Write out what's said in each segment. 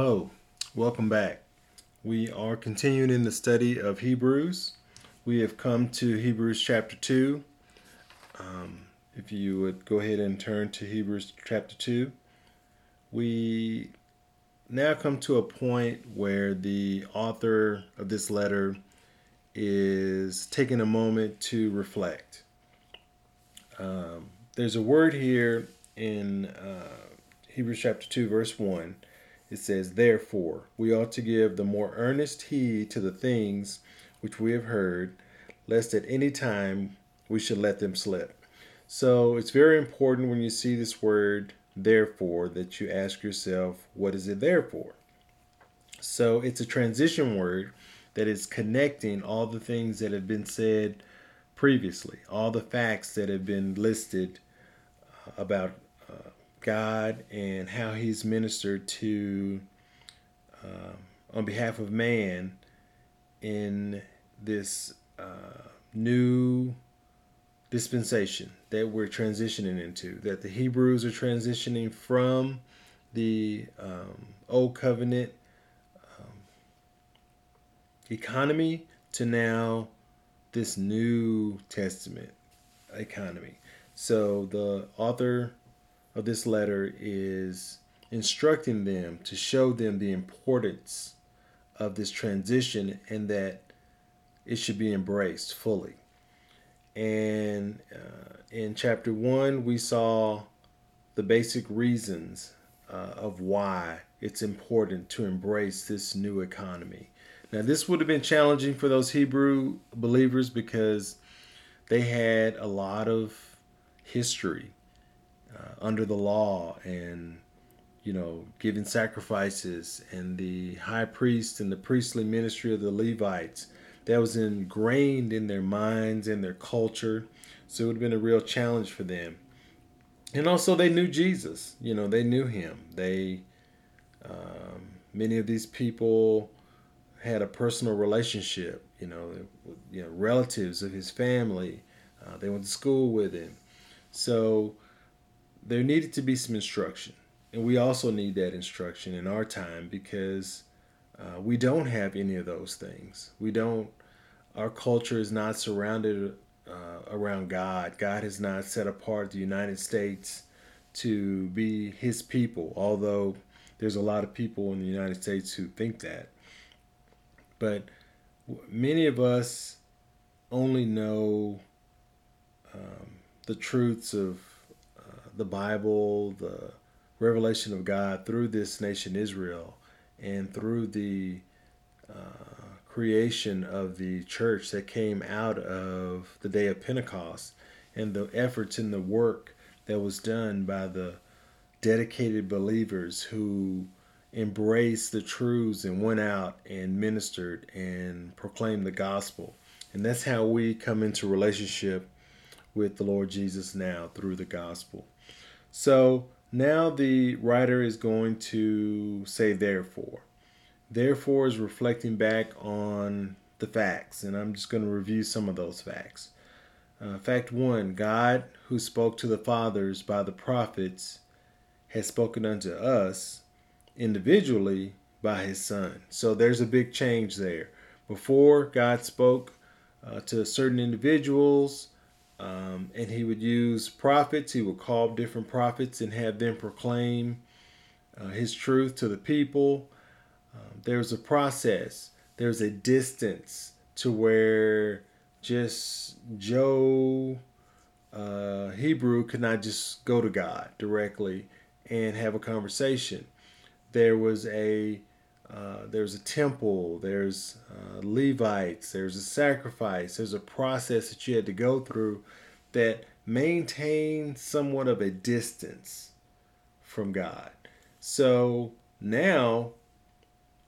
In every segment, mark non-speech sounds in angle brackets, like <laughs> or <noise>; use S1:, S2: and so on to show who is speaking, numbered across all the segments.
S1: Hello, welcome back. We are continuing in the study of Hebrews. We have come to Hebrews chapter 2. Um, if you would go ahead and turn to Hebrews chapter 2, we now come to a point where the author of this letter is taking a moment to reflect. Um, there's a word here in uh, Hebrews chapter 2, verse 1 it says, Therefore, we ought to give the more earnest heed to the things which we have heard, lest at any time we should let them slip. So it's very important when you see this word, therefore, that you ask yourself, what is it there for? So it's a transition word that is connecting all the things that have been said previously, all the facts that have been listed uh, about God and how He's ministered to uh, on behalf of man in this uh, new dispensation that we're transitioning into, that the Hebrews are transitioning from the um, old covenant um, economy to now this new testament economy. So the author of this letter is instructing them to show them the importance of this transition and that it should be embraced fully. And uh, in chapter one, we saw the basic reasons uh, of why it's important to embrace this new economy. Now, this would have been challenging for those Hebrew believers because they had a lot of history uh, under the law and you know giving sacrifices. And the high priest and the priestly ministry of the levites that was ingrained in their minds and their culture. So it would have been a real challenge for them. And also they knew jesus you know they knew him. They um, many of these people had a personal relationship you know you know relatives of his family. Uh, they went to school with him. So there needed to be some instruction. And we also need that instruction in our time because uh, we don't have any of those things. We don't, our culture is not surrounded uh, around God. God has not set apart the United States to be his people, although there's a lot of people in the United States who think that. But many of us only know um, the truths of the Bible, the revelation of God through this nation Israel, and through the uh, creation of the church that came out of the day of Pentecost, and the efforts and the work that was done by the dedicated believers who embraced the truths and went out and ministered and proclaimed the gospel. And that's how we come into relationship with the Lord Jesus now through the gospel. So now the writer is going to say therefore. Therefore is reflecting back on the facts, and I'm just going to review some of those facts. Uh, fact one God, who spoke to the fathers by the prophets, has spoken unto us individually by his Son. So there's a big change there. Before, God spoke uh, to certain individuals um, and he would use prophets. He would call different prophets and have them proclaim uh, his truth to the people. Um, there's a process, there's a distance to where just Joe uh, Hebrew could not just go to God directly and have a conversation. There was a uh, there's a temple, there's uh, Levites, there's a sacrifice, there's a process that you had to go through that maintained somewhat of a distance from God. So now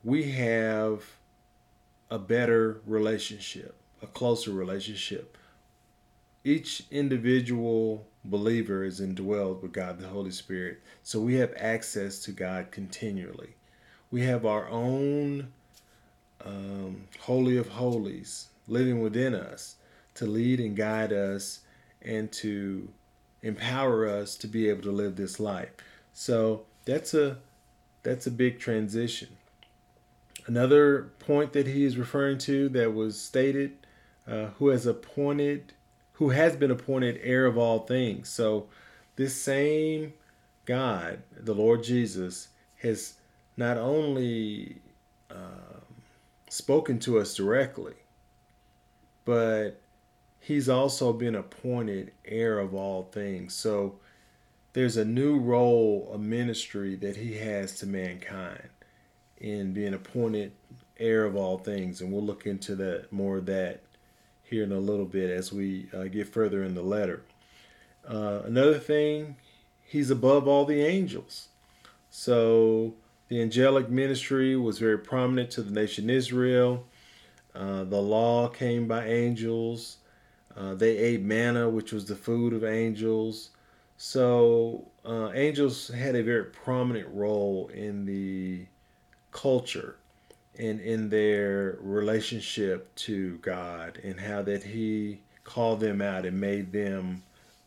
S1: we have a better relationship, a closer relationship. Each individual believer is indwelled with God the Holy Spirit, so we have access to God continually we have our own um, Holy of Holies living within us to lead and guide us and to empower us to be able to live this life. So that's a that's a big transition. Another point that he is referring to that was stated, uh, who has appointed, who has been appointed heir of all things. So this same God, the Lord Jesus, has not only um, spoken to us directly, but he's also been appointed heir of all things. So there's a new role, a ministry that he has to mankind in being appointed heir of all things. And we'll look into that more of that here in a little bit as we uh, get further in the letter. Uh, another thing, he's above all the angels. So the angelic ministry was very prominent to the nation Israel. Uh, the law came by angels. Uh, they ate manna, which was the food of angels. So uh, angels had a very prominent role in the culture and in their relationship to God and how that He called them out and made them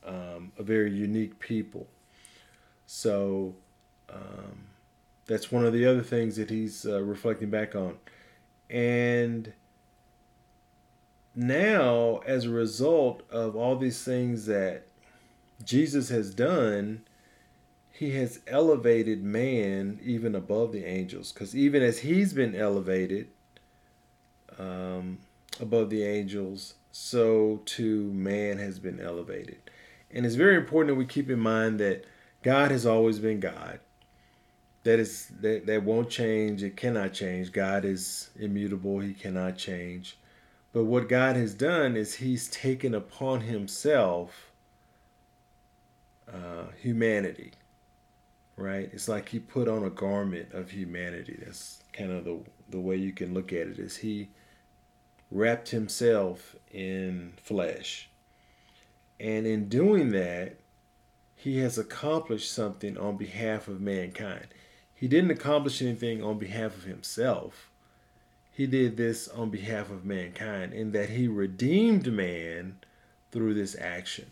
S1: um, a very unique people. So um, that's one of the other things that he's uh, reflecting back on. And now, as a result of all these things that Jesus has done, he has elevated man even above the angels. Because even as he's been elevated um, above the angels, so too man has been elevated. And it's very important that we keep in mind that God has always been God. That is that, that won't change. It cannot change. God is immutable. He cannot change. But what God has done is He's taken upon Himself uh, humanity. Right? It's like He put on a garment of humanity. That's kind of the the way you can look at it. Is He wrapped Himself in flesh, and in doing that, He has accomplished something on behalf of mankind. He didn't accomplish anything on behalf of himself. He did this on behalf of mankind in that he redeemed man through this action.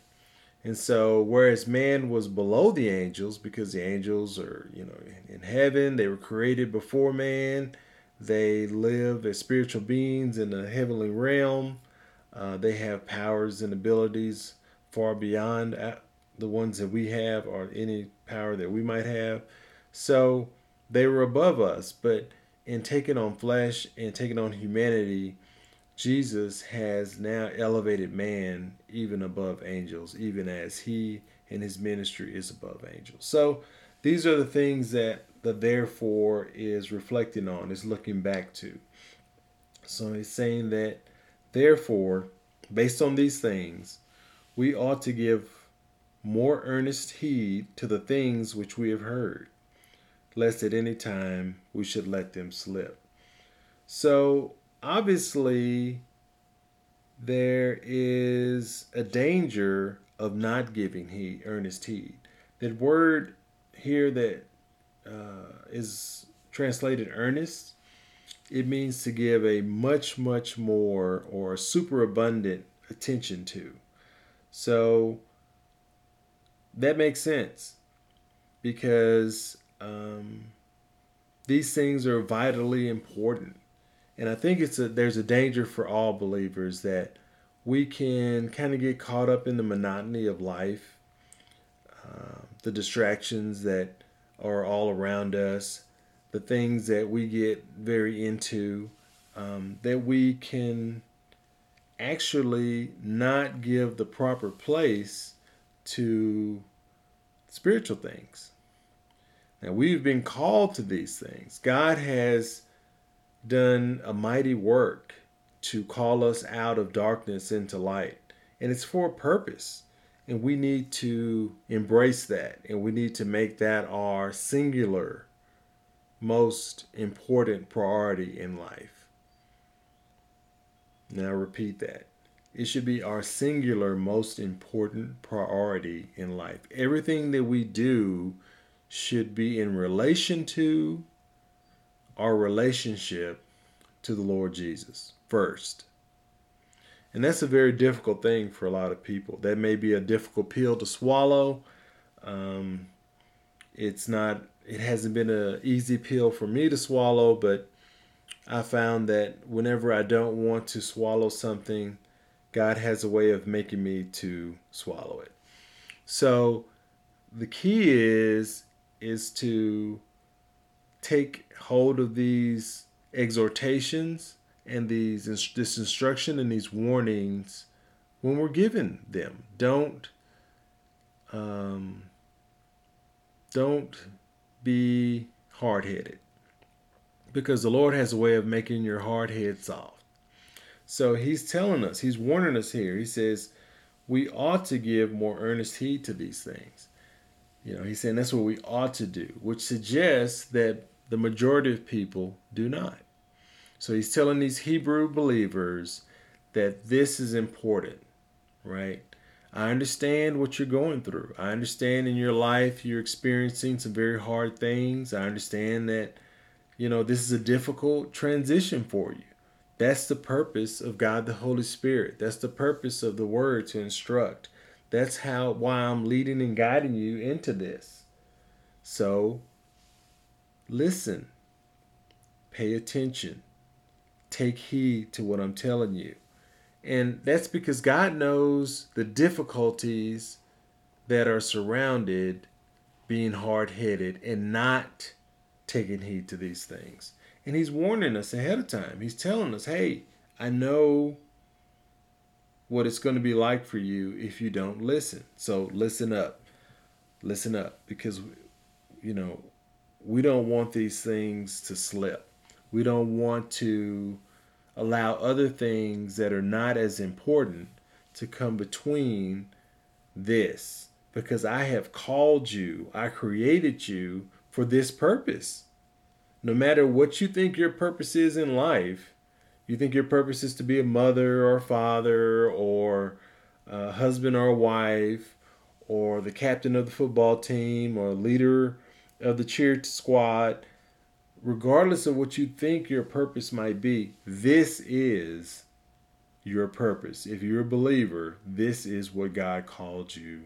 S1: And so, whereas man was below the angels, because the angels are, you know, in heaven, they were created before man, they live as spiritual beings in the heavenly realm. Uh, they have powers and abilities far beyond uh, the ones that we have or any power that we might have. So, they were above us, but in taking on flesh and taking on humanity, Jesus has now elevated man even above angels, even as he and his ministry is above angels. So these are the things that the therefore is reflecting on, is looking back to. So he's saying that therefore, based on these things, we ought to give more earnest heed to the things which we have heard lest at any time we should let them slip. So, obviously, there is a danger of not giving heed, earnest heed. That word here that uh, is translated earnest, it means to give a much, much more or superabundant attention to. So that makes sense because um, these things are vitally important. And I think it's a there's a danger for all believers that we can kind of get caught up in the monotony of life, uh, the distractions that are all around us, the things that we get very into, um, that we can actually not give the proper place to spiritual things. Now, we've been called to these things. God has done a mighty work to call us out of darkness into light, and it's for a purpose. And we need to embrace that, and we need to make that our singular, most important priority in life. Now, repeat that. It should be our singular, most important priority in life. Everything that we do should be in relation to our relationship to the Lord Jesus first. And that's a very difficult thing for a lot of people. That may be a difficult pill to swallow. Um, it's not it hasn't been an easy pill for me to swallow, but I found that whenever I don't want to swallow something, God has a way of making me to swallow it. So the key is is to take hold of these exhortations and these this instruction and these warnings when we're given them. Don't um, don't be hard headed because the Lord has a way of making your hard head soft. So He's telling us, He's warning us here. He says we ought to give more earnest heed to these things. You know, He's saying that's what we ought to do, which suggests that the majority of people do not. So He's telling these Hebrew believers that this is important, right? I understand what you're going through. I understand in your life you're experiencing some very hard things. I understand that, you know, this is a difficult transition for you. That's the purpose of God the Holy Spirit. That's the purpose of the Word to instruct. That's how why I'm leading and guiding you into this. So listen, pay attention, take heed to what I'm telling you. And that's because God knows the difficulties that are surrounded being hard headed and not taking heed to these things. And He's warning us ahead of time. He's telling us, hey, I know what it's going to be like for you if you don't listen. So listen up. Listen up because, you know, we don't want these things to slip. We don't want to allow other things that are not as important to come between this because I have called you, I created you for this purpose. No matter what you think your purpose is in life, you think your purpose is to be a mother or a father or a husband or a wife or the captain of the football team or leader of the cheer squad regardless of what you think your purpose might be, this is your purpose. If you're a believer, this is what God called you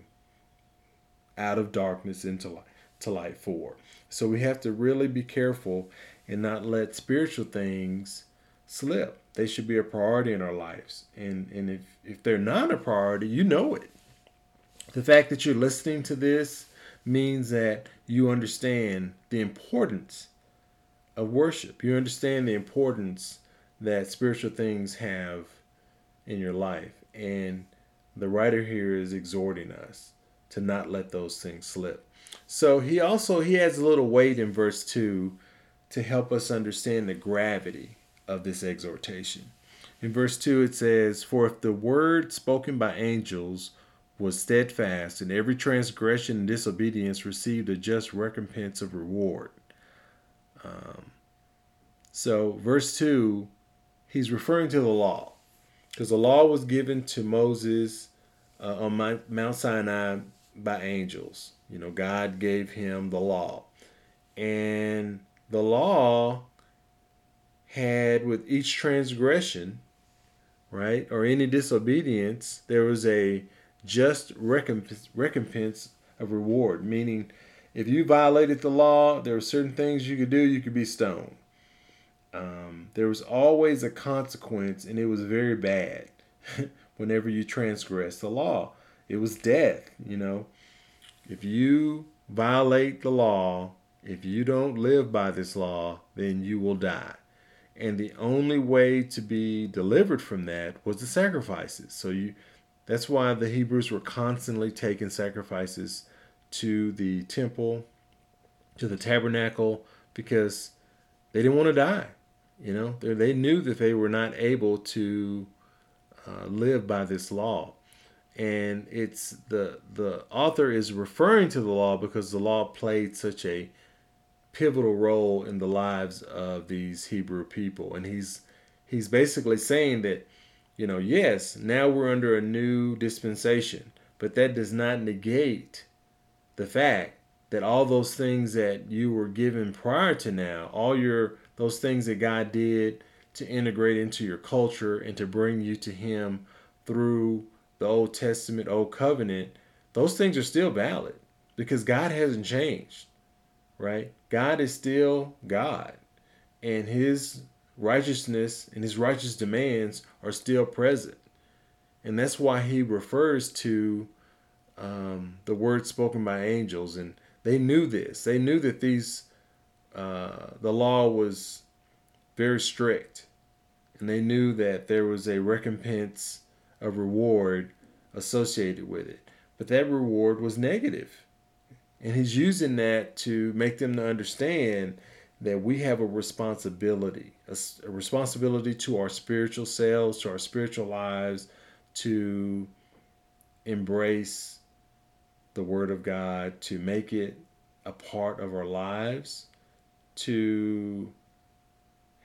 S1: out of darkness into light to light for. So we have to really be careful and not let spiritual things slip. They should be a priority in our lives. And and if, if they're not a priority, you know it. The fact that you're listening to this means that you understand the importance of worship. You understand the importance that spiritual things have in your life. And the writer here is exhorting us to not let those things slip. So he also he adds a little weight in verse 2 to help us understand the gravity of this exhortation. In verse 2 it says, "For if the word spoken by angels was steadfast, and every transgression and disobedience received a just recompense of reward." Um, so, verse 2, he's referring to the law because the law was given to Moses uh, on Mount Sinai by angels. You know, God gave him the law. And the law had, with each transgression, right, or any disobedience, there was a just recompense, recompense of reward, meaning if you violated the law, there were certain things you could do, you could be stoned. Um, there was always a consequence, and it was very bad <laughs> whenever you transgress the law. It was death, you know. If you violate the law, if you don't live by this law, then you will die. And the only way to be delivered from that was the sacrifices. So you that's why the Hebrews were constantly taking sacrifices to the temple, to the tabernacle, because they didn't want to die. You know, they knew that they were not able to uh, live by this law. And it's the the author is referring to the law because the law played such a pivotal role in the lives of these Hebrew people. And he's he's basically saying that, you know, yes, now we're under a new dispensation, but that does not negate the fact that all those things that you were given prior to now, all your those things that God did to integrate into your culture and to bring you to Him through the Old Testament, Old Covenant, those things are still valid because God hasn't changed. Right? God is still God, and His righteousness and His righteous demands are still present. And that's why He refers to um, the words spoken by angels. And they knew this. They knew that these, uh, the law was very strict. And they knew that there was a recompense, a reward associated with it. But that reward was negative. And he's using that to make them to understand that we have a responsibility, a, a, responsibility to our spiritual selves, to our spiritual lives, to embrace the Word of God, to make it a part of our lives, to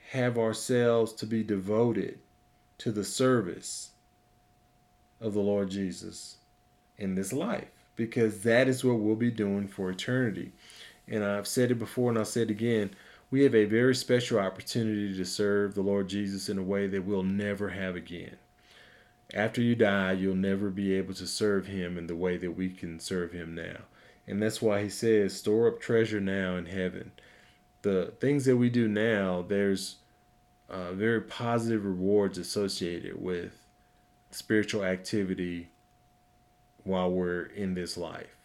S1: have ourselves to be devoted to the service of the Lord Jesus in this life because that is what we'll be doing for eternity. And I've said it before and I'll say it again. We have a very special opportunity to serve the Lord Jesus in a way that we'll never have again. After you die, you'll never be able to serve Him in the way that we can serve Him now. And that's why He says, store up treasure now in heaven. The things that we do now, there's uh, very positive rewards associated with spiritual activity while we're in this life.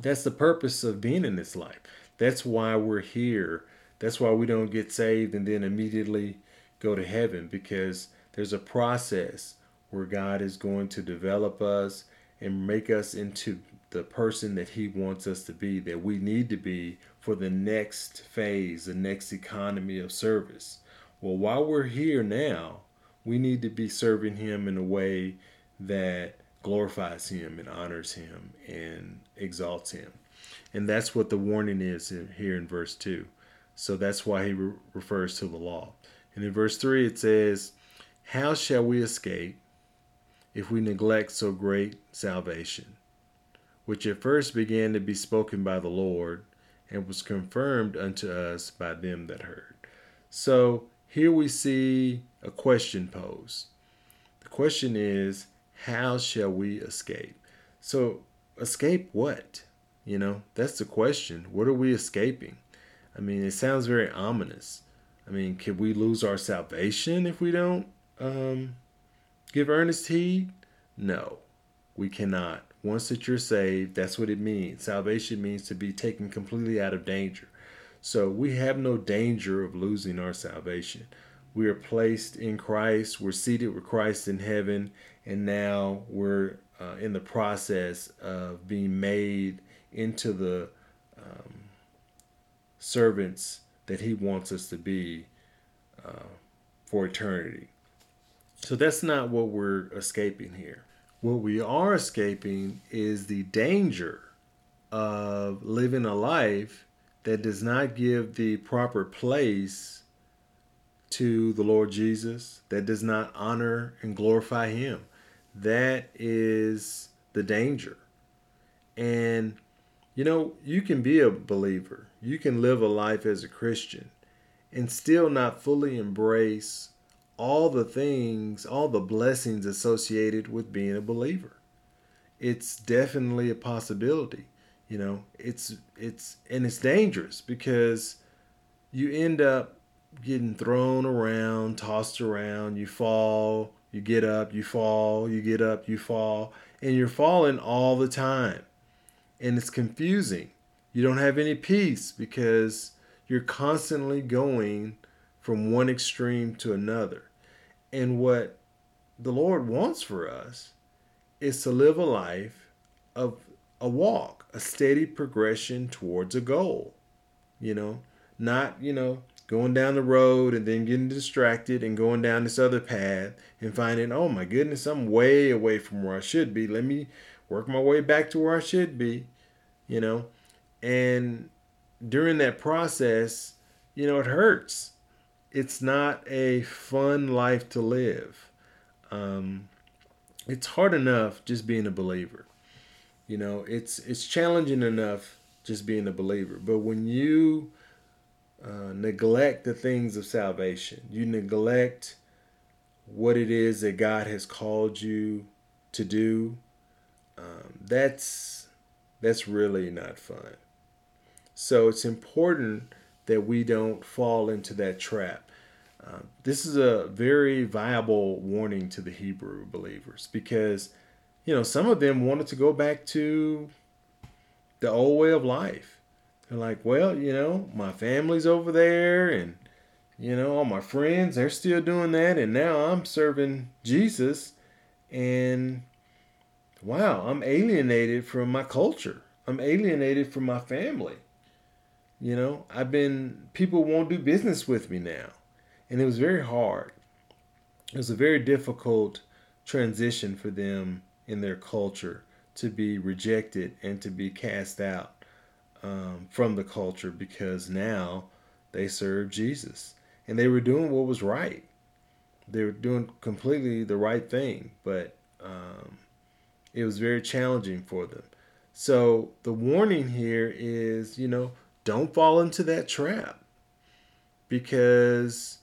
S1: That's the purpose of being in this life. That's why we're here. That's why we don't get saved and then immediately go to heaven because there's a process where God is going to develop us and make us into the person that He wants us to be, that we need to be for the next phase, the next economy of service. Well, while we're here now, we need to be serving Him in a way that glorifies Him and honors Him and exalts Him. And that's what the warning is here in verse 2. So that's why he re- refers to the law. And in verse 3, it says, How shall we escape if we neglect so great salvation, which at first began to be spoken by the Lord and was confirmed unto us by them that heard? So here we see a question posed. The question is, how shall we escape? So, escape what? You know, that's the question. What are we escaping? I mean, it sounds very ominous. I mean, can we lose our salvation if we don't um, give earnest heed? No, we cannot. Once that you're saved, that's what it means. Salvation means to be taken completely out of danger. So we have no danger of losing our salvation. We are placed in Christ, we're seated with Christ in heaven, and now we're uh, in the process of being made into the um, servants that He wants us to be uh, for eternity. So that's not what we're escaping here. What we are escaping is the danger of living a life that does not give the proper place to the Lord Jesus, that does not honor and glorify Him. That is the danger. And, you know, you can be a believer, you can live a life as a Christian, and still not fully embrace all the things, all the blessings associated with being a believer. It's definitely a possibility. You know, it's it's and it's dangerous because you end up getting thrown around, tossed around, you fall, you get up, you fall, you get up, you fall, and you're falling all the time. And it's confusing. You don't have any peace because you're constantly going from one extreme to another. And what the Lord wants for us is to live a life of a walk, a steady progression towards a goal. You know, not, you know, going down the road and then getting distracted and going down this other path and finding, oh my goodness, I'm way away from where I should be. Let me work my way back to where I should be, you know. And during that process, you know, it hurts. It's not a fun life to live. Um, it's hard enough just being a believer. You know, it's it's challenging enough just being a believer. But when you uh, neglect the things of salvation. You neglect what it is that God has called you to do. Um, that's that's really not fun. So it's important that we don't fall into that trap. Uh, this is a very viable warning to the Hebrew believers because, you know, some of them wanted to go back to the old way of life. They're like, well, you know, my family's over there and, you know, all my friends, they're still doing that. And now I'm serving Jesus. And wow, I'm alienated from my culture. I'm alienated from my family. You know, I've been, people won't do business with me now. And it was very hard. It was a very difficult transition for them in their culture to be rejected and to be cast out um, from the culture because now they serve Jesus. And they were doing what was right. They were doing completely the right thing, but um, it was very challenging for them. So the warning here is, you know, don't fall into that trap because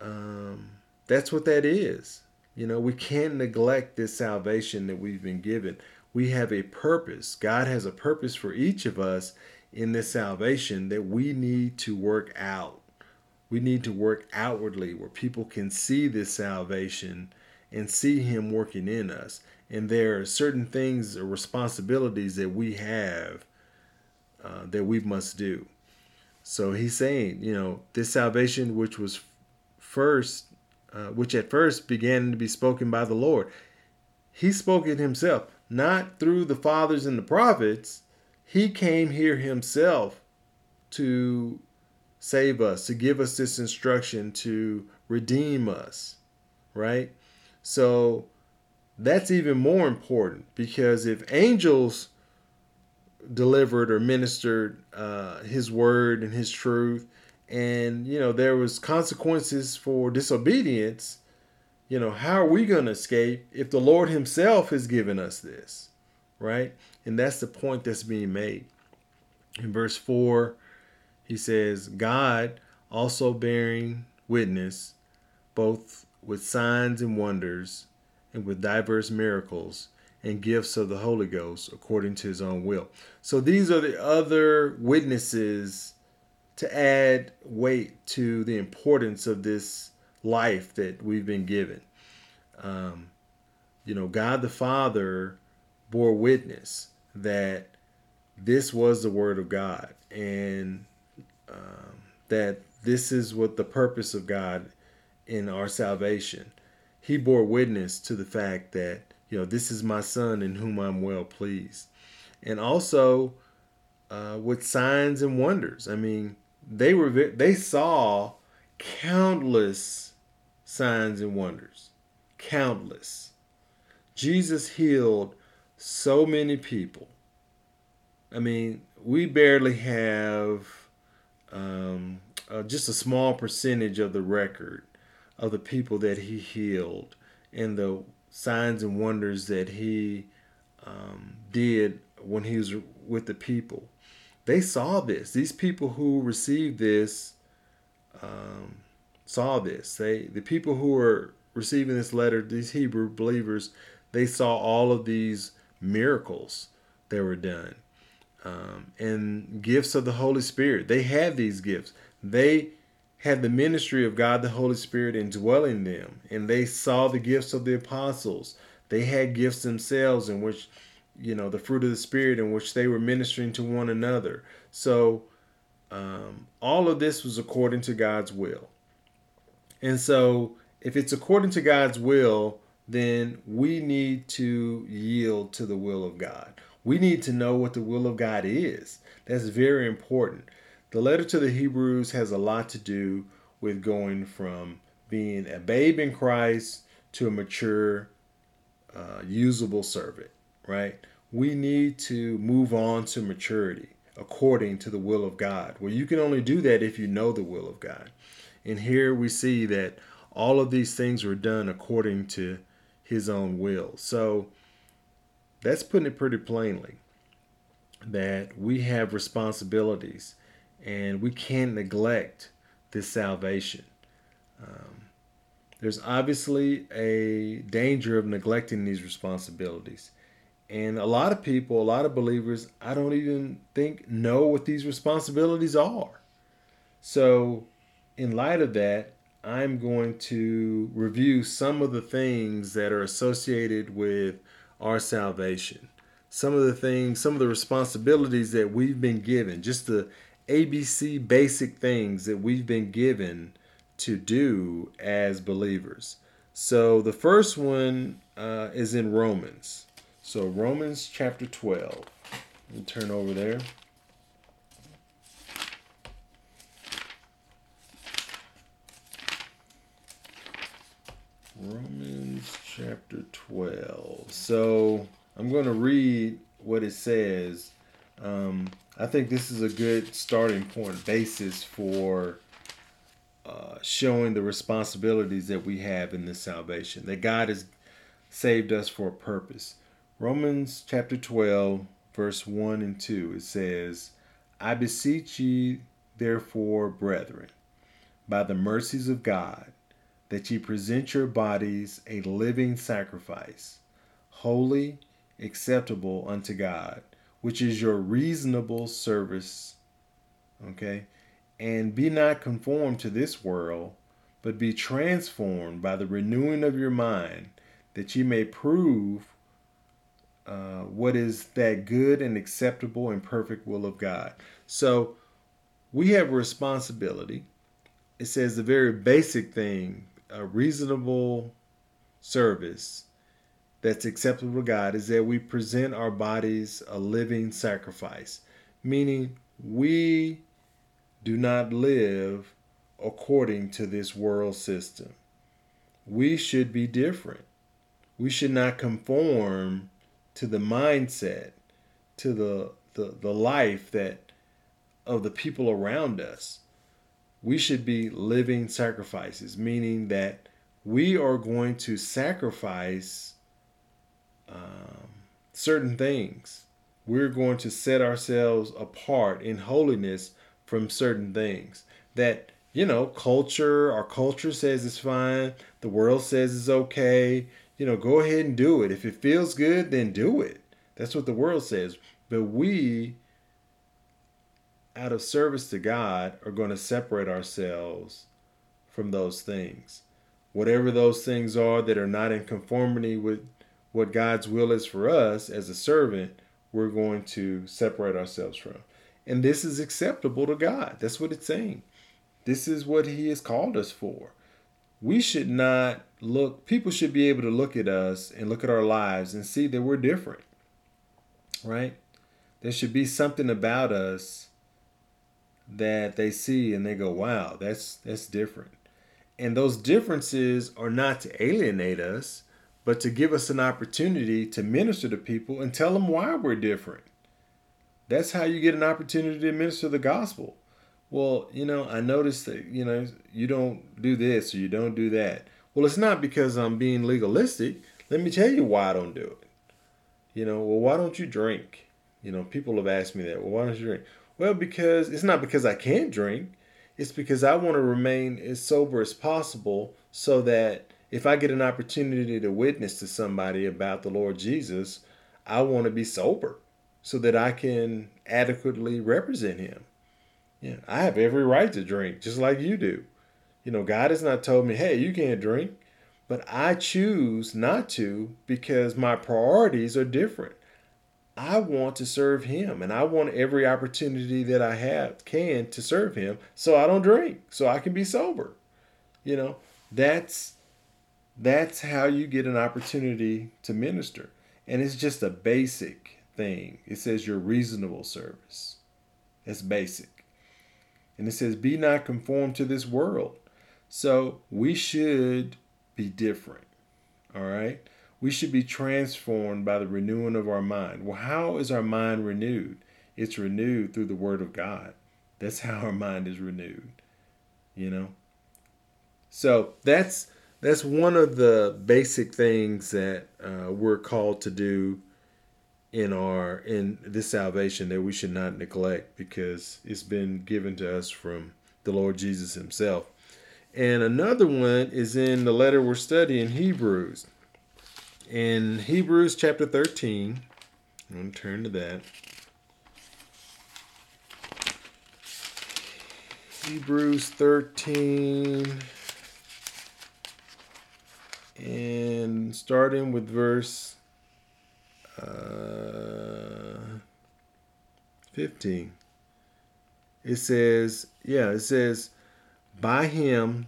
S1: um, that's what that is. You know, we can't neglect this salvation that we've been given. We have a purpose. God has a purpose for each of us in this salvation that we need to work out. We need to work outwardly where people can see this salvation and see Him working in us. And there are certain things or responsibilities that we have uh, that we must do. So he's saying, you know, this salvation, which was first, uh, which at first began to be spoken by the Lord, he spoke it himself, not through the fathers and the prophets. He came here himself to save us, to give us this instruction, to redeem us, right? So that's even more important because if angels delivered or ministered uh, his word and his truth and you know there was consequences for disobedience you know how are we going to escape if the lord himself has given us this right and that's the point that's being made in verse 4 he says god also bearing witness both with signs and wonders and with diverse miracles and gifts of the Holy Ghost according to his own will. So these are the other witnesses to add weight to the importance of this life that we've been given. Um, you know, God the Father bore witness that this was the Word of God and um, that this is what the purpose of God in our salvation. He bore witness to the fact that you know, this is my son in whom I'm well pleased. And also uh, with signs and wonders. I mean, they were they saw countless signs and wonders. Countless. Jesus healed so many people. I mean, we barely have um, uh, just a small percentage of the record of the people that he healed and the signs and wonders that he um, did when he was with the people. They saw this. These people who received this um, saw this. They, the people who were receiving this letter, these Hebrew believers, they saw all of these miracles that were done. Um, and gifts of the Holy Spirit. They had these gifts. They had the ministry of God the Holy Spirit indwelling them, and they saw the gifts of the apostles. They had gifts themselves in which, you know, the fruit of the Spirit in which they were ministering to one another. So, um, all of this was according to God's will. And so, if it's according to God's will, then we need to yield to the will of God. We need to know what the will of God is. That's very important. The letter to the Hebrews has a lot to do with going from being a babe in Christ to a mature, uh, usable servant, right? We need to move on to maturity according to the will of God. Well, you can only do that if you know the will of God. And here we see that all of these things were done according to his own will. So that's putting it pretty plainly that we have responsibilities and we can't neglect this salvation. Um, there's obviously a danger of neglecting these responsibilities. And a lot of people, a lot of believers, I don't even think know what these responsibilities are. So, in light of that, I'm going to review some of the things that are associated with our salvation. Some of the things, some of the responsibilities that we've been given, just the ABC basic things that we've been given to do as believers. So the first one uh, is in Romans. So Romans chapter 12. Let me turn over there. Romans chapter 12. So I'm going to read what it says. Um, I think this is a good starting point, basis for uh, showing the responsibilities that we have in this salvation, that God has saved us for a purpose. Romans chapter 12, verse 1 and 2, it says, I beseech ye, therefore, brethren, by the mercies of God, that ye present your bodies a living sacrifice, holy, acceptable unto God, which is your reasonable service. Okay? And be not conformed to this world, but be transformed by the renewing of your mind, that ye may prove uh, what is that good and acceptable and perfect will of God. So we have a responsibility. It says the very basic thing a reasonable service that's acceptable to God is that we present our bodies a living sacrifice, meaning we do not live according to this world system. We should be different. We should not conform to the mindset, to the, the, the life that of the people around us we should be living sacrifices, meaning that we are going to sacrifice um, certain things. We're going to set ourselves apart in holiness from certain things that, you know, culture, our culture says it's fine, the world says it's okay. You know, go ahead and do it. If it feels good, then do it. That's what the world says. But we out of service to God, are going to separate ourselves from those things. Whatever those things are that are not in conformity with what God's will is for us as a servant, we're going to separate ourselves from. And this is acceptable to God. That's what it's saying. This is what He has called us for. We should not look, people should be able to look at us and look at our lives and see that we're different, right? There should be something about us that they see and they go, "Wow, that's that's different." And those differences are not to alienate us, but to give us an opportunity to minister to people and tell them why we're different. That's how you get an opportunity to minister the gospel. Well, you know, I noticed that, you know, you don't do this or you don't do that. Well, it's not because I'm being legalistic. Let me tell you why I don't do it. You know, well, why don't you drink? You know, people have asked me that. Well, why don't you drink? Well, because it's not because I can't drink. It's because I want to remain as sober as possible so that if I get an opportunity to witness to somebody about the Lord Jesus, I want to be sober so that I can adequately represent him. Yeah, I have every right to drink just like you do. You know, God has not told me, "Hey, you can't drink." But I choose not to because my priorities are different. I want to serve him and I want every opportunity that I have can to serve him so I don't drink so I can be sober. You know, that's that's how you get an opportunity to minister. And it's just a basic thing. It says your reasonable service. It's basic. And it says be not conformed to this world. So we should be different. All right? We should be transformed by the renewing of our mind. Well, how is our mind renewed? It's renewed through the Word of God. That's how our mind is renewed. You know? So that's that's one of the basic things that uh, we're called to do in our in this salvation that we should not neglect because it's been given to us from the Lord Jesus Himself. And another one is in the letter we're studying, Hebrews in Hebrews chapter 13, I'm going to turn to that. Hebrews 13. And starting with verse uh, 15. It says, yeah, it says, by him,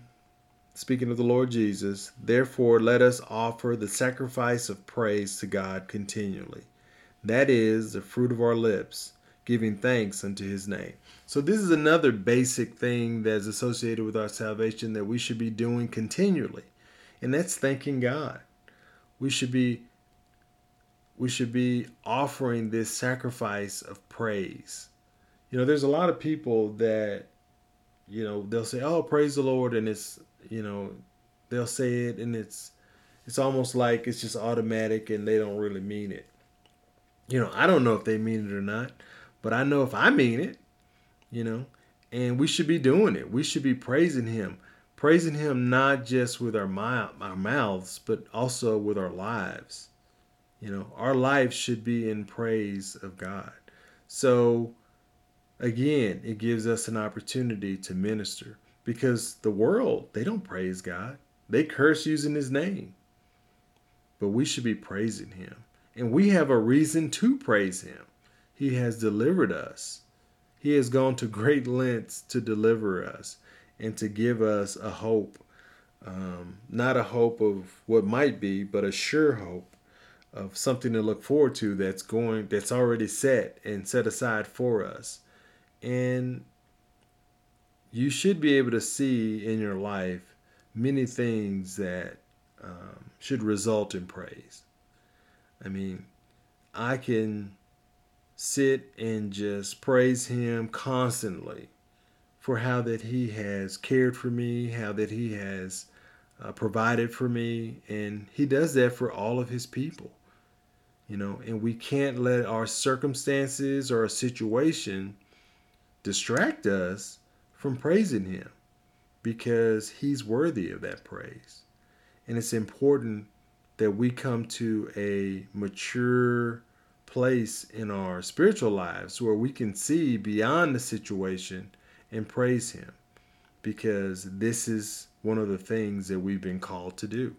S1: speaking of the Lord Jesus, therefore let us offer the sacrifice of praise to God continually. That is the fruit of our lips, giving thanks unto his name. So, this is another basic thing that's associated with our salvation that we should be doing continually, and that's thanking God. We should be we should be offering this sacrifice of praise. You know, there's a lot of people that, you know, they'll say, "Oh, praise the Lord," and it's, you know, they'll say it, and it's, it's almost like it's just automatic, and they don't really mean it. You know, I don't know if they mean it or not, but I know if I mean it, you know, and we should be doing it. We should be praising Him, praising Him not just with our mouth, our mouths, but also with our lives. You know, our life should be in praise of God. So, again, it gives us an opportunity to minister because the world, they don't praise God. They curse using his name. But we should be praising him. And we have a reason to praise him. He has delivered us. He has gone to great lengths to deliver us and to give us a hope. Um, not a hope of what might be, but a sure hope of something to look forward to that's going that's already set and set aside for us and you should be able to see in your life many things that um, should result in praise. I mean i can sit and just praise him constantly for how that he has cared for me how that he has uh, provided for me and he does that for all of his people you know, and we can't let our circumstances or a situation distract us from praising Him because He's worthy of that praise. And it's important that we come to a mature place in our spiritual lives where we can see beyond the situation and praise Him because this is one of the things that we've been called to do.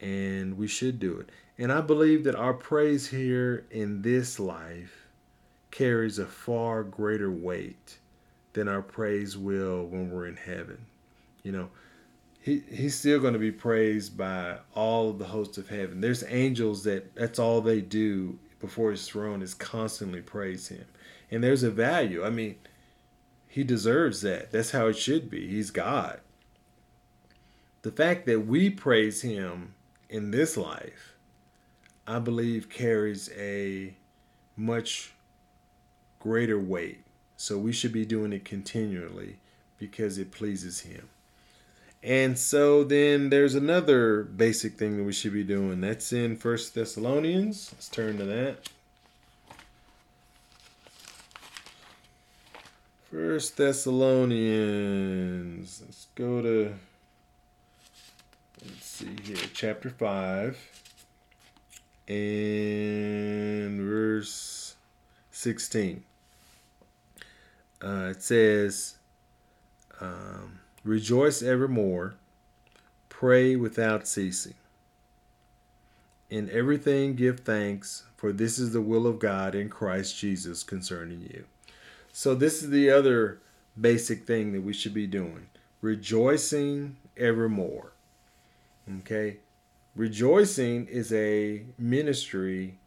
S1: And we should do it. And I believe that our praise here in this life carries a far greater weight than our praise will when we're in heaven. You know, he, he's still going to be praised by all of the hosts of heaven. There's angels that that's all they do before his throne is constantly praise him. And there's a value. I mean, he deserves that. That's how it should be. He's God. The fact that we praise him in this life I believe carries a much greater weight. So we should be doing it continually because it pleases Him. And so then there's another basic thing that we should be doing. That's in First Thessalonians. Let's turn to that. First Thessalonians. Let's go to let's see here, chapter 5 and verse 16. Uh, it says, um, Rejoice evermore, pray without ceasing. In everything give thanks, for this is the will of God in Christ Jesus concerning you. So, this is the other basic thing that we should be doing rejoicing evermore. Okay? Rejoicing is a ministry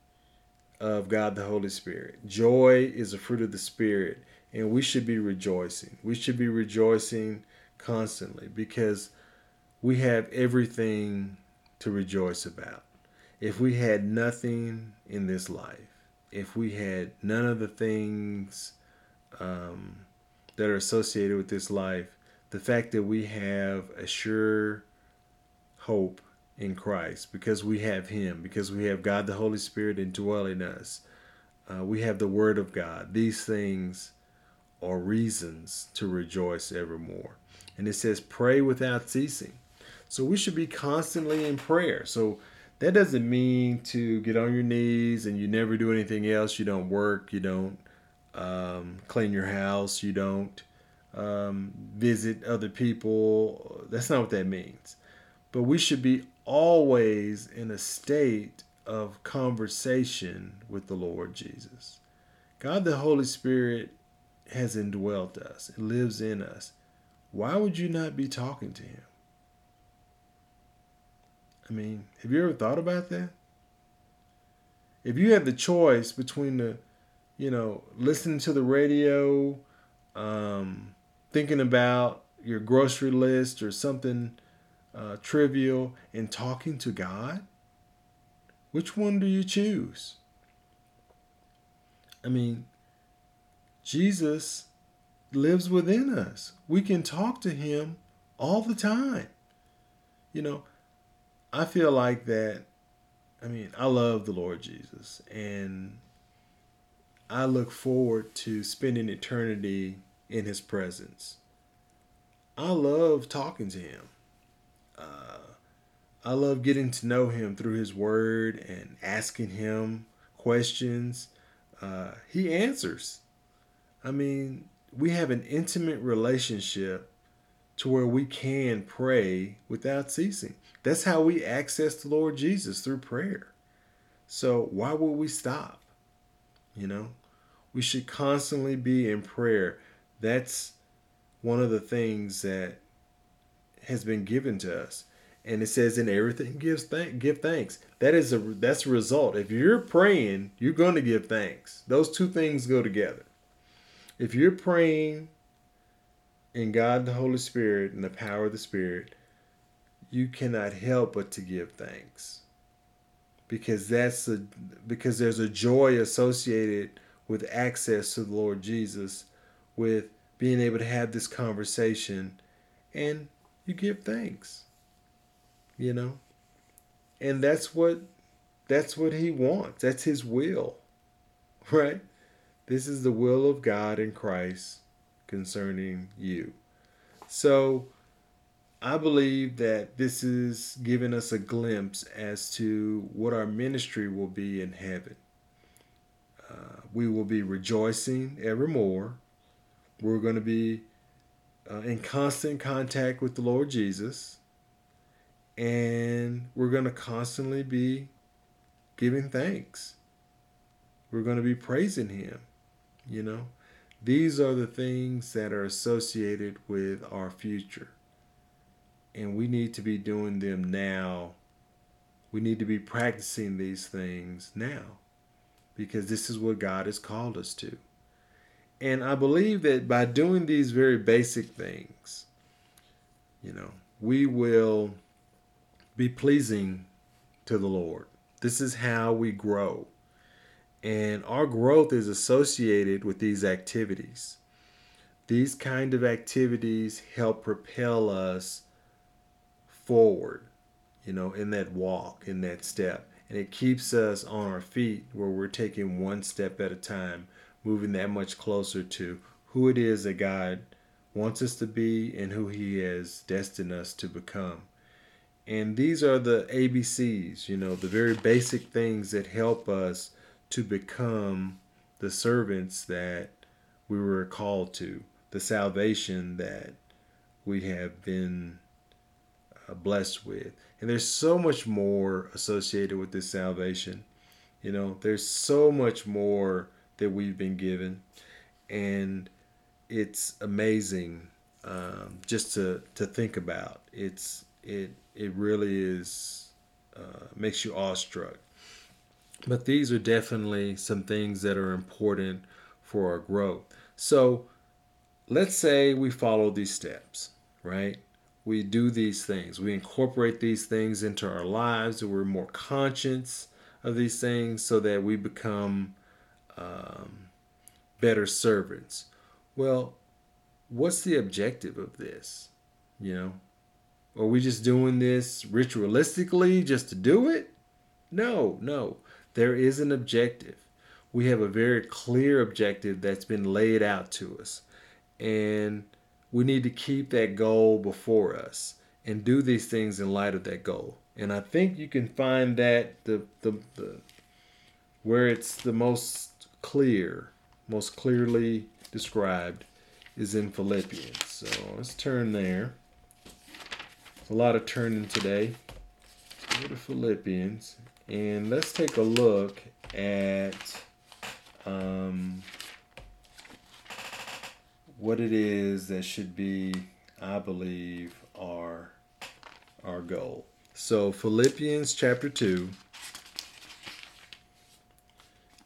S1: of God the Holy Spirit. Joy is a fruit of the Spirit, and we should be rejoicing. We should be rejoicing constantly because we have everything to rejoice about. If we had nothing in this life, if we had none of the things um, that are associated with this life, the fact that we have a sure hope in Christ because we have Him, because we have God the Holy Spirit indwelling us. Uh, we have the Word of God. These things are reasons to rejoice evermore. And it says, pray without ceasing. So we should be constantly in prayer. So That doesn't mean to get on your knees and you never do anything else. You don't work, you don't um, clean your house, you don't um, visit other people. That's not what that means. But we should be always in a state of conversation with the Lord Jesus. God the Holy Spirit has indwelt us, lives in us. Why would you not be talking to Him? I mean, have you ever thought about that? If you had the choice between the, you know, listening to the radio, um, thinking about your grocery list or something uh, trivial, and talking to God, which one do you choose? I mean, Jesus lives within us. We can talk to him all the time. You know, I feel like that. I mean, I love the Lord Jesus, and I look forward to spending eternity in His presence. I love talking to Him. Uh, I love getting to know Him through His Word and asking Him questions. Uh, he answers. I mean, we have an intimate relationship to where we can pray without ceasing. That's how we access the Lord Jesus through prayer. So why would we stop? You know, we should constantly be in prayer. That's one of the things that has been given to us. And it says in everything gives thank give thanks. That is a that's a result. If you're praying, you're going to give thanks. Those two things go together. If you're praying in God the Holy Spirit and the power of the Spirit, you cannot help but to give thanks. Because that's a because there's a joy associated with access to the Lord Jesus with being able to have this conversation and you give thanks you know? And that's what that's what he wants. That's his will <laughs> right this is the will of God in Christ concerning you so I believe that this is giving us a glimpse as to what our ministry will be in heaven. Uh, we will be rejoicing evermore. We're going to be uh, in constant contact with the Lord Jesus. And we're going to constantly be giving thanks. We're going to be praising Him. You know, these are the things that are associated with our future and we need to be doing them now. We need to be practicing these things now because this is what God has called us to. And I believe that by doing these very basic things, you know, we will be pleasing to the Lord. This is how we grow. And our growth is associated with these activities. These kind of activities help propel us forward, you know, in that walk, in that step. And it keeps us on our feet where we're taking one step at a time, moving that much closer to who it is that God wants us to be and who He has destined us to become. And these are the ABCs, you know, the very basic things that help us to become the servants that we were called to, the salvation that we have been uh, blessed with. And there's so much more associated with this salvation. You know, there's so much more that we've been given. And it's amazing um, just to, to think about. It's it it really is uh, makes you awestruck. But these are definitely some things that are important for our growth. So let's say we follow these steps, right? we do these things. We incorporate these things into our lives, we're more conscious of these things so that we become um, better servants. Well, what's the objective of this? You know, are we just doing this ritualistically just to do it? No, no. There is an objective. We have a very clear objective that's been laid out to us. And we need to keep that goal before us. and do these things in light of that goal. And I think you can find that the the, the where it's the most clear, most clearly described is in Philippians. So let's turn there. a lot of turning today. Go to Philippians and let's take a look at um, what it is that should be, I believe, our our goal. So Philippians chapter two.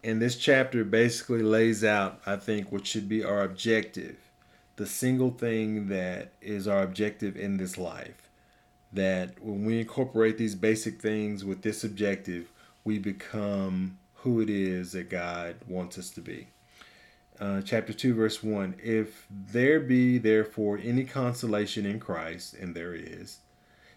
S1: And this chapter basically lays out, I think, what should be our objective the single thing that is our objective in this life. That when we incorporate these basic things with this objective, we become who it is that God wants us to be. Uh, chapter 2, verse 1 If there be therefore any consolation in Christ, and there is,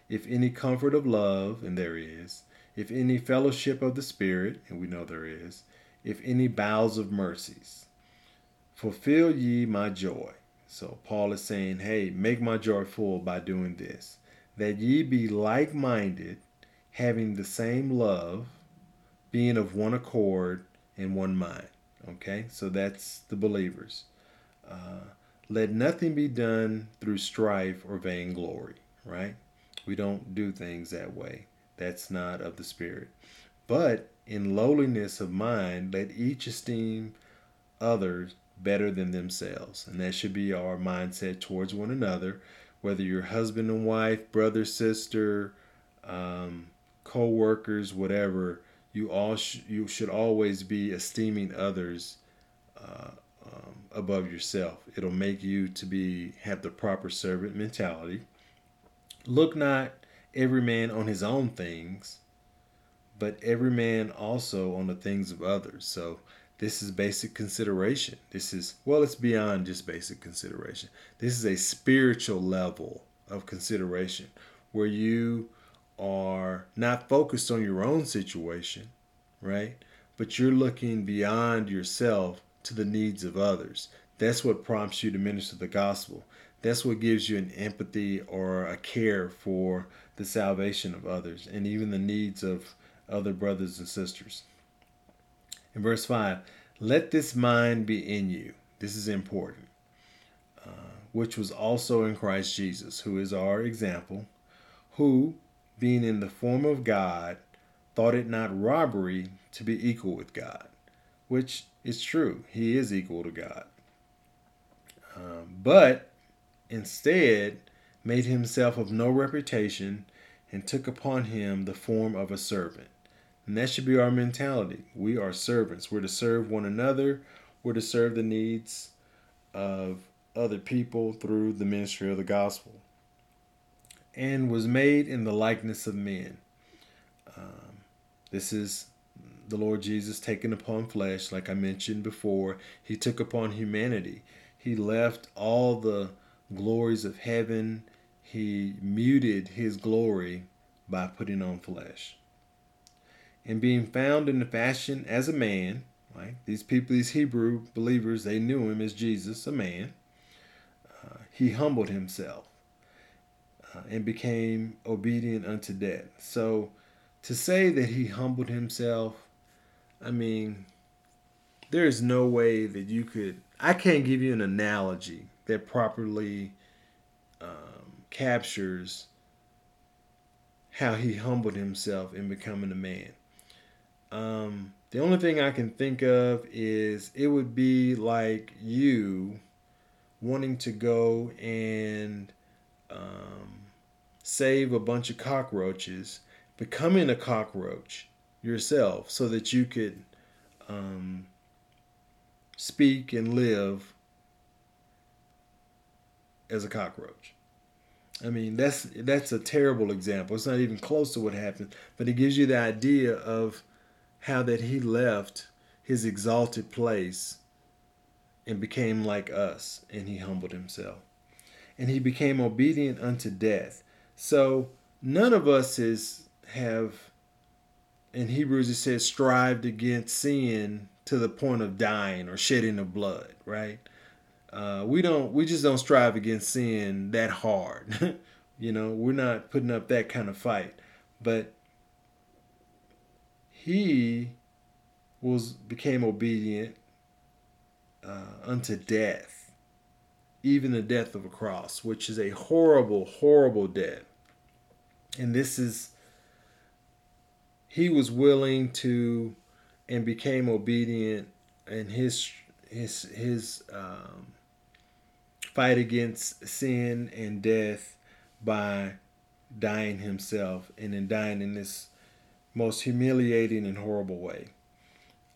S1: if any comfort of love, and there is, if any fellowship of the Spirit, and we know there is, if any bowels of mercies, fulfill ye my joy so Paul is saying, hey, make my joy full by doing this, that ye be like minded, having the same love, being of one accord and one mind. Okay, so that's the believers. Uh, let nothing be done through strife or vainglory, right? We don't do things that way. That's not of the Spirit. But in lowliness of mind, let each esteem others better than themselves. And that should be our mindset towards one another, whether you're husband and wife, brother, sister, um, co workers, whatever. You all sh- you should always be esteeming others uh, um, above yourself. It'll make you to be have the proper servant mentality. Look not every man on his own things, but every man also on the things of others. So this is basic consideration. This is, well, it's beyond just basic consideration. This is a spiritual level of consideration where you are not focused on your own situation, right? But you're looking beyond yourself to the needs of others. That's what prompts you to minister the gospel. That's what gives you an empathy or a care for the salvation of others and even the needs of other brothers and sisters. In verse 5, let this mind be in you. This is important. Uh, which was also in Christ Jesus, who is our example, who, being in the form of God, thought it not robbery to be equal with God, which is true. He is equal to God. Um, but instead made himself of no reputation and took upon him the form of a servant and that should be our mentality. We are servants. We're to serve one another. We're to serve the needs of other people through the ministry of the gospel. And was made in the likeness of men. Um, this is the Lord Jesus taken upon flesh, like I mentioned before. He took upon humanity. He left all the glories of heaven. He muted his glory by putting on flesh and being found in the fashion as a man, right? These people, these Hebrew believers, they knew him as Jesus, a man. Uh, he humbled himself uh, and became obedient unto death. So to say that he humbled himself, I mean, there is no way that you could. I can't give you an analogy that properly um, captures how he humbled himself in becoming a man. Um, the only thing I can think of is it would be like you wanting to go and um, save a bunch of cockroaches, becoming a cockroach yourself so that you could um, speak and live as a cockroach. I mean, that's that's a terrible example. It's not even close to what happened, but it gives you the idea of how that he left his exalted place and became like us, and he humbled himself. And he became obedient unto death. So none of us is have in Hebrews it says strived against sin to the point of dying or shedding of blood, right? Uh, we don't we just don't strive against sin that hard. <laughs> You know, we're not putting up that kind of fight. But he was became obedient uh, unto death, even the death of a cross, which is a horrible, horrible death. And this is he was willing to and became obedient in his his his um, fight against sin and death by dying himself and then dying in this most humiliating and horrible way.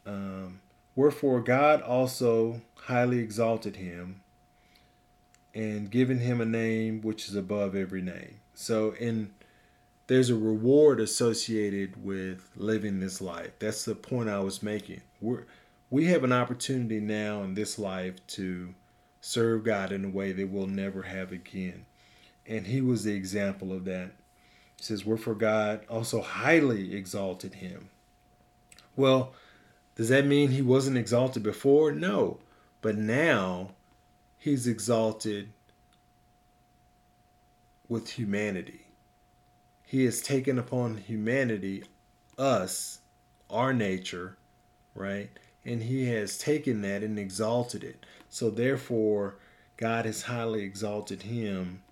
S1: Um, wherefore God also highly exalted him and given him a name which is above every name. So in there's a reward associated with living this life. That's the point I was making. We're we have an opportunity now in this life to serve God in a way that we'll never have again. And he was the example of that. He says, Wherefore God also highly exalted him. Well, does that mean he wasn't exalted before? No. But now he's exalted with humanity. He has taken upon humanity, us, our nature, right? And he has taken that and exalted it. So therefore, God has highly exalted him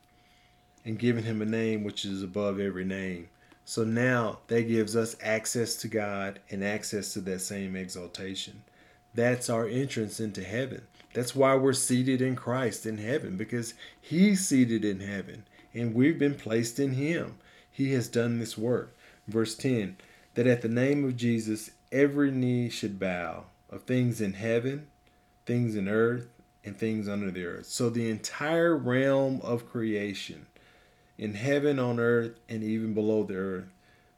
S1: and given him a name which is above every name. So now that gives us access to God and access to that same exaltation. That's our entrance into heaven. That's why we're seated in Christ in heaven because he's seated in heaven and we've been placed in him. He has done this work. Verse 10 that at the name of Jesus every knee should bow of things in heaven, things in earth, and things under the earth. So the entire realm of creation, in heaven, on earth, and even below the earth,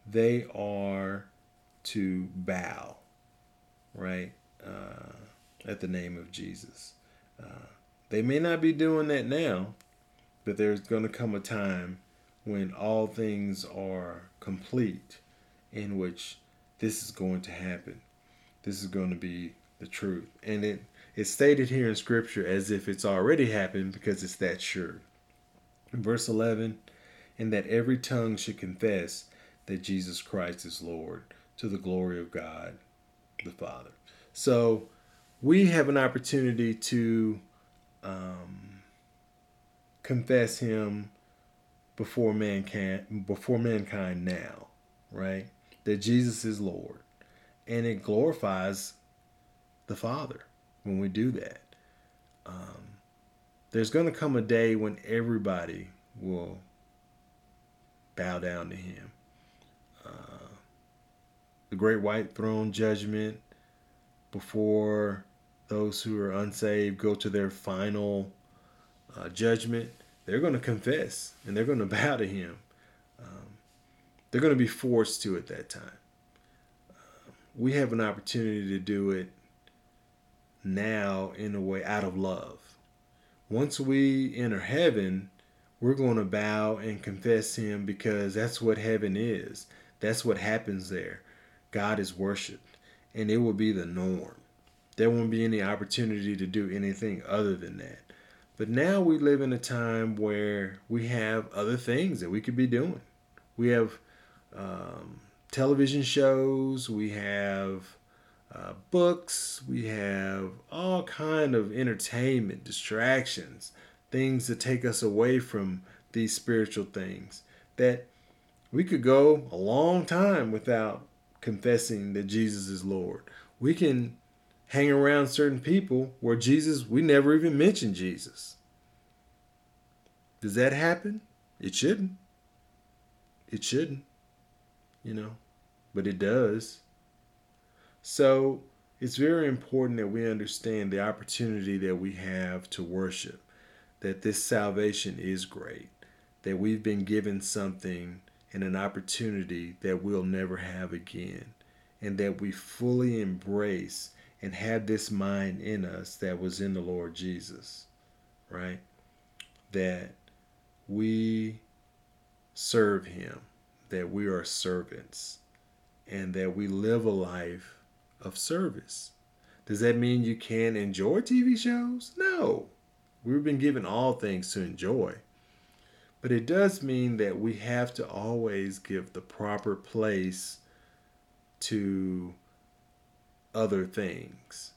S1: they are to bow, right? Uh, at the name of Jesus. Uh, they may not be doing that now, but there's going to come a time when all things are complete in which this is going to happen. This is going to be the truth. And it it's stated here in scripture as if it's already happened because it's that sure. In verse 11, and that every tongue should confess that Jesus Christ is Lord to the glory of God the Father. So we have an opportunity to um, confess Him before mankind before mankind now, right? That Jesus is Lord. And it glorifies the Father when we do that. Um, there's going to come a day when everybody will bow down to Him. Uh, the great white throne judgment before those who are unsaved go to their final uh, judgment they're going to confess and they're going <laughs> to bow to him. Um, they're going to be forced to at that time. Uh, we have an opportunity to do it now in a way out of love. Once we enter heaven, we're going to bow and confess him because that's what heaven is. That's what happens there. God is worshiped, and it will be the norm. There won't be any opportunity to do anything other than that. But now we live in a time where we have other things that we could be doing. We have um, television shows, we have uh, books, we have all kind of entertainment, distractions, things that take us away from these spiritual things that we could go a long time without confessing that Jesus is Lord. We can hang around certain people where Jesus, we never even mention Jesus. Does that happen? It shouldn't. It shouldn't, you know, but it does. So it's very important that we understand the opportunity that we have to worship, that this salvation is great, that we've been given something and an opportunity that we'll never have again, and that we fully embrace and have this mind in us that was in the Lord Jesus, right? That we serve Him, that we are servants, and that we live a life of service. Does that mean you can't enjoy TV shows? No. We've been given all things to enjoy. But it does mean that we have to always give the proper place to other things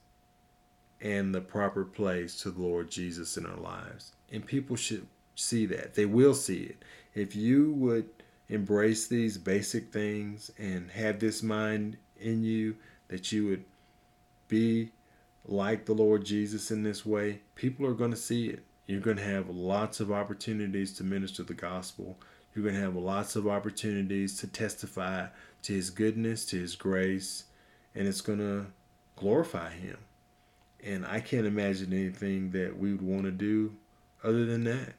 S1: and the proper place to the Lord Jesus in our lives. And people should see that. They will see it. If you would embrace these basic things and have this mind in you that you would be like the Lord Jesus in this way, people are going to see it. You're going to have lots of opportunities to minister the gospel. You're going to have lots of opportunities to testify to his goodness, to his grace, and it's going to glorify him. And I can't imagine anything that we would want to do other than that.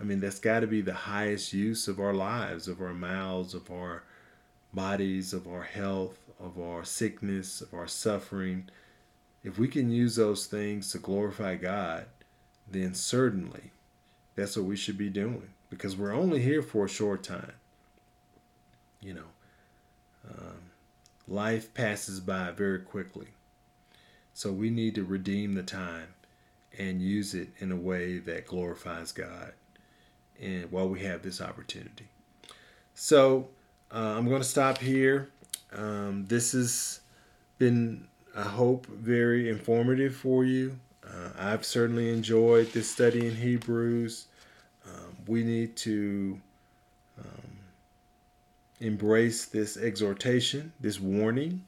S1: I mean, that's got to be the highest use of our lives, of our mouths, of our bodies, of our health, of our sickness, of our suffering. If we can use those things to glorify God, then certainly that's what we should be doing because we're only here for a short time. You know, um, life passes by very quickly. So we need to redeem the time and use it in a way that glorifies God and while we have this opportunity. So uh, I'm going to stop here. Um, this has been, I hope, very informative for you. Uh, I've certainly enjoyed this study in Hebrews. Um, we need to um, embrace this exhortation, this warning,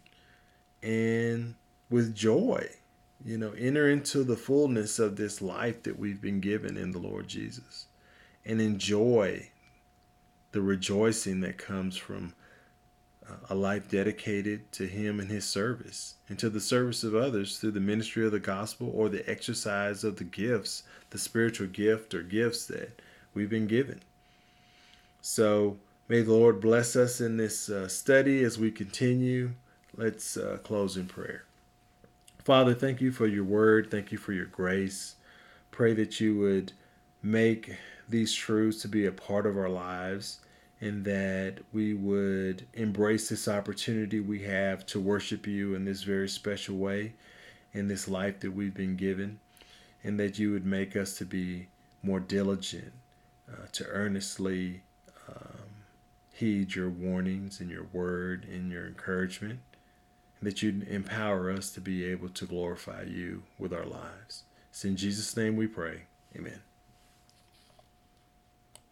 S1: and with joy, you know, enter into the fullness of this life that we've been given in the Lord Jesus and enjoy the rejoicing that comes from a life dedicated to Him and His service, and to the service of others through the ministry of the gospel or the exercise of the gifts, the spiritual gift or gifts that we've been given. So may the Lord bless us in this uh, study as we continue. Let's uh, close in prayer. Father, thank you for your word. Thank you for your grace. Pray that you would make these truths to be a part of our lives and that we would embrace this opportunity we have to worship you in this very special way in this life that we've been given, and that you would make us to be more diligent, uh, to earnestly um, heed your warnings and your word and your encouragement, and that you'd empower us to be able to glorify you with our lives. It's in Jesus' name we pray. Amen.